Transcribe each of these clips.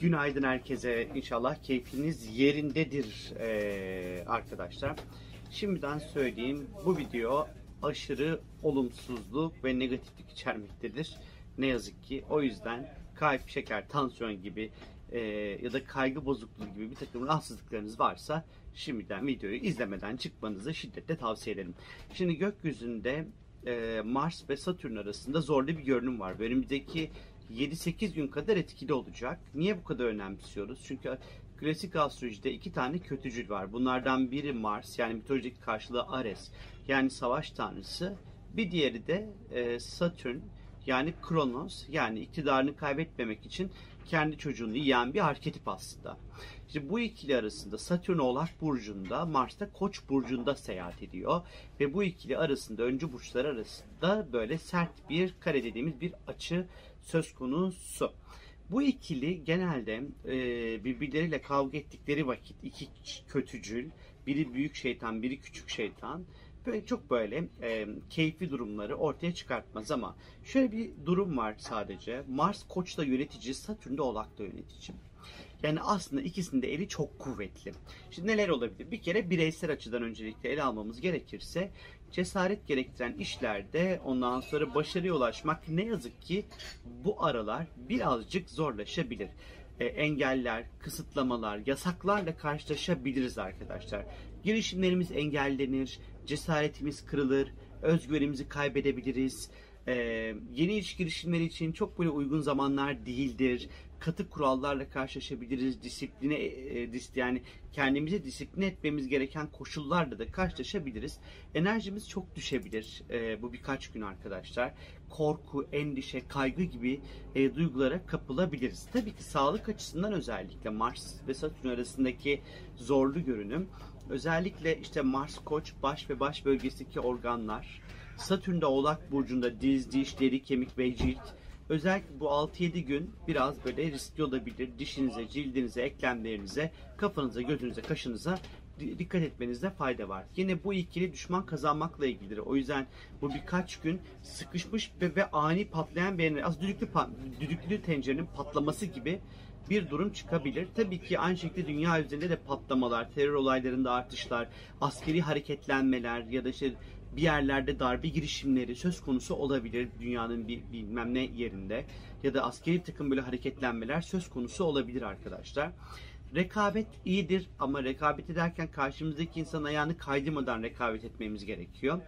Günaydın herkese. İnşallah keyfiniz yerindedir ee, arkadaşlar. Şimdiden söyleyeyim bu video aşırı olumsuzluk ve negatiflik içermektedir. Ne yazık ki. O yüzden kalp, şeker, tansiyon gibi e, ya da kaygı bozukluğu gibi bir takım rahatsızlıklarınız varsa şimdiden videoyu izlemeden çıkmanızı şiddetle tavsiye ederim. Şimdi gökyüzünde e, Mars ve Satürn arasında zorlu bir görünüm var. Önümüzdeki 7-8 gün kadar etkili olacak. Niye bu kadar önemsiyoruz? Çünkü klasik astrolojide iki tane kötücül var. Bunlardan biri Mars yani mitolojik karşılığı Ares yani savaş tanrısı. Bir diğeri de e, Satürn yani Kronos yani iktidarını kaybetmemek için kendi çocuğunu yiyen bir arketip aslında. İşte bu ikili arasında Satürn Oğlak Burcu'nda, Mars da Koç Burcu'nda seyahat ediyor. Ve bu ikili arasında, öncü burçlar arasında böyle sert bir kare dediğimiz bir açı söz konusu. Bu ikili genelde e, birbirleriyle kavga ettikleri vakit iki kötücül, biri büyük şeytan, biri küçük şeytan böyle çok böyle e, keyifli durumları ortaya çıkartmaz ama şöyle bir durum var sadece. Mars Koç'ta yönetici, Satürn'de Oğlak'ta yönetici. Yani aslında ikisinde eli çok kuvvetli. Şimdi neler olabilir? Bir kere bireysel açıdan öncelikle ele almamız gerekirse cesaret gerektiren işlerde ondan sonra başarıya ulaşmak ne yazık ki bu aralar birazcık zorlaşabilir. E, engeller, kısıtlamalar, yasaklarla karşılaşabiliriz arkadaşlar. Girişimlerimiz engellenir, cesaretimiz kırılır, özgüvenimizi kaybedebiliriz. Ee, yeni ilişki girişimleri için çok böyle uygun zamanlar değildir. Katı kurallarla karşılaşabiliriz. Disipline e, dis, yani kendimizi disipline etmemiz gereken koşullarla da karşılaşabiliriz. Enerjimiz çok düşebilir e, bu birkaç gün arkadaşlar. Korku, endişe, kaygı gibi e, duygulara kapılabiliriz. Tabii ki sağlık açısından özellikle Mars ve Satürn arasındaki zorlu görünüm özellikle işte Mars Koç baş ve baş bölgesindeki organlar, Satürn'de Oğlak Burcu'nda diz, diş, deri, kemik ve cilt. Özellikle bu 6-7 gün biraz böyle riskli olabilir. Dişinize, cildinize, eklemlerinize, kafanıza, gözünüze, kaşınıza dikkat etmenizde fayda var. Yine bu ikili düşman kazanmakla ilgilidir. O yüzden bu birkaç gün sıkışmış ve, ve ani patlayan bir az düdüklü, düdüklü tencerenin patlaması gibi bir durum çıkabilir. Tabii ki aynı şekilde dünya üzerinde de patlamalar, terör olaylarında artışlar, askeri hareketlenmeler ya da işte bir yerlerde darbe girişimleri söz konusu olabilir dünyanın bir bilmem ne yerinde ya da askeri takım böyle hareketlenmeler söz konusu olabilir arkadaşlar. Rekabet iyidir ama rekabet ederken karşımızdaki insan ayağını kaydırmadan rekabet etmemiz gerekiyor.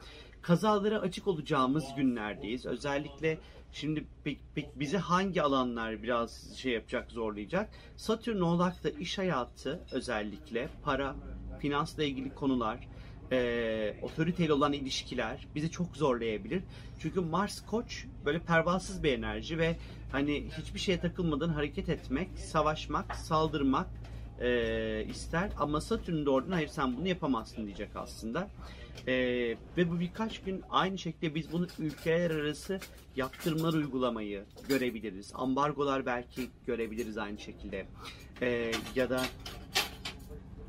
Kazalara açık olacağımız günlerdeyiz. Özellikle şimdi pek, pek bize hangi alanlar biraz şey yapacak, zorlayacak? Satürn Oğlak'ta iş hayatı özellikle para, finansla ilgili konular, e, otoriteyle olan ilişkiler bizi çok zorlayabilir. Çünkü Mars Koç böyle pervasız bir enerji ve hani hiçbir şeye takılmadan hareket etmek, savaşmak, saldırmak e, ister. Ama Satürn de hayır sen bunu yapamazsın diyecek aslında. E, ve bu birkaç gün aynı şekilde biz bunu ülkeler arası yaptırımlar uygulamayı görebiliriz. Ambargolar belki görebiliriz aynı şekilde. E, ya da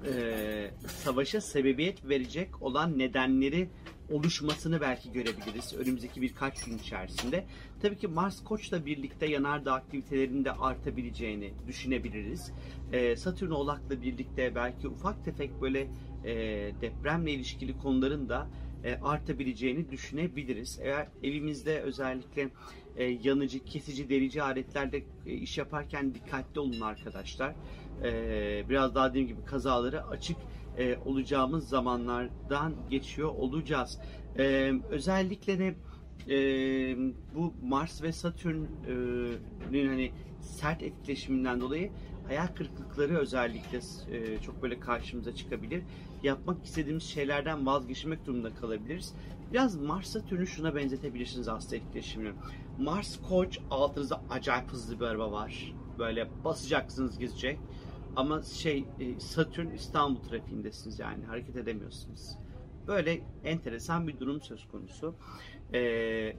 e, savaşa sebebiyet verecek olan nedenleri oluşmasını belki görebiliriz önümüzdeki birkaç gün içerisinde. Tabii ki Mars Koç'la birlikte yanardağ aktivitelerinin de artabileceğini düşünebiliriz. Ee, Satürn Oğlak'la birlikte belki ufak tefek böyle e, depremle ilişkili konuların da e, artabileceğini düşünebiliriz. Eğer evimizde özellikle e, yanıcı, kesici, delici aletlerle e, iş yaparken dikkatli olun arkadaşlar. E, biraz daha dediğim gibi kazaları açık e, olacağımız zamanlardan geçiyor olacağız. E, özellikle de e, bu Mars ve Satürn'ün hani sert etkileşiminden dolayı hayal kırıklıkları özellikle e, çok böyle karşımıza çıkabilir. Yapmak istediğimiz şeylerden vazgeçmek durumunda kalabiliriz. Biraz Mars Satürn'ü şuna benzetebilirsiniz aslında etkileşimini. Mars Koç altınızda acayip hızlı bir araba var. Böyle basacaksınız gidecek. Ama şey e, Satürn İstanbul trafiğindesiniz yani hareket edemiyorsunuz. Böyle enteresan bir durum söz konusu. Ee,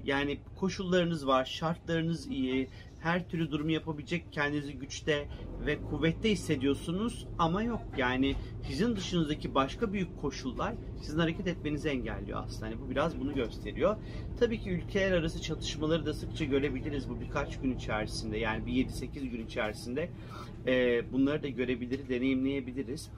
yani koşullarınız var, şartlarınız iyi, her türlü durumu yapabilecek kendinizi güçte ve kuvvette hissediyorsunuz ama yok yani sizin dışınızdaki başka büyük koşullar sizin hareket etmenizi engelliyor aslında. Yani bu biraz bunu gösteriyor. Tabii ki ülkeler arası çatışmaları da sıkça görebiliriz bu birkaç gün içerisinde yani bir 7-8 gün içerisinde e, bunları da görebilir, deneyimleyebiliriz.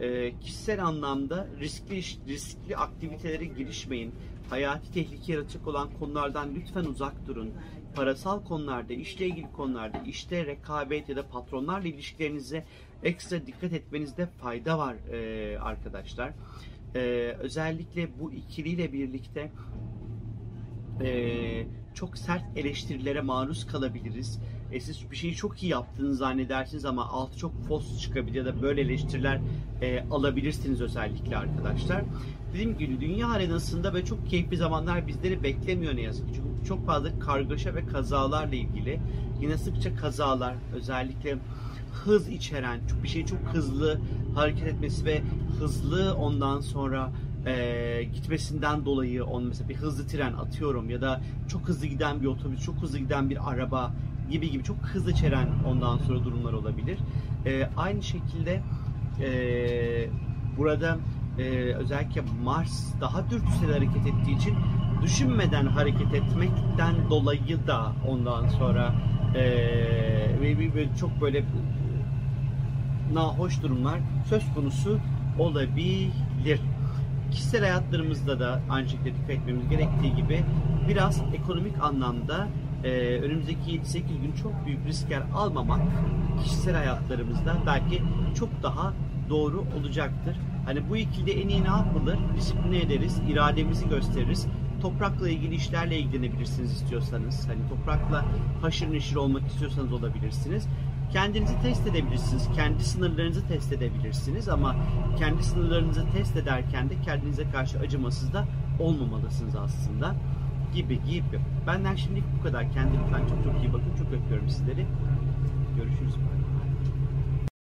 E, kişisel anlamda riskli riskli aktivitelere girişmeyin. Hayati tehlike yaratacak olan konulardan lütfen uzak durun. Parasal konularda, işle ilgili konularda, işte rekabet ya da patronlarla ilişkilerinize ekstra dikkat etmenizde fayda var e, arkadaşlar. E, özellikle bu ikiliyle birlikte e, çok sert eleştirilere maruz kalabiliriz. E, siz bir şeyi çok iyi yaptığını zannedersiniz ama altı çok fos çıkabilir ya da böyle eleştiriler e, alabilirsiniz özellikle arkadaşlar. Dediğim gibi dünya arenasında ve çok keyifli zamanlar bizleri beklemiyor ne yazık ki. Çünkü çok fazla kargaşa ve kazalarla ilgili. Yine sıkça kazalar özellikle hız içeren, bir şey çok hızlı hareket etmesi ve hızlı ondan sonra e, gitmesinden dolayı on mesela bir hızlı tren atıyorum ya da çok hızlı giden bir otobüs, çok hızlı giden bir araba gibi gibi çok hızlı içeren ondan sonra durumlar olabilir. E, aynı şekilde e, burada e, özellikle Mars daha dürtüsel hareket ettiği için düşünmeden hareket etmekten dolayı da ondan sonra e, ve, ve çok böyle nahoş durumlar söz konusu olabilir. Kişisel hayatlarımızda da aynı şekilde dikkat etmemiz gerektiği gibi biraz ekonomik anlamda e, önümüzdeki 7-8 gün çok büyük riskler almamak kişisel hayatlarımızda belki çok daha doğru olacaktır. Hani bu ikilide en iyi ne yapılır? Disipline ederiz, irademizi gösteririz. Toprakla ilgili işlerle ilgilenebilirsiniz istiyorsanız. Hani toprakla haşır neşir olmak istiyorsanız olabilirsiniz. Kendinizi test edebilirsiniz. Kendi sınırlarınızı test edebilirsiniz ama kendi sınırlarınızı test ederken de kendinize karşı acımasız da olmamalısınız aslında gibi gibi. Benden şimdilik bu kadar. Kendinize lütfen çok çok iyi bakın. Çok öpüyorum sizleri. Görüşürüz.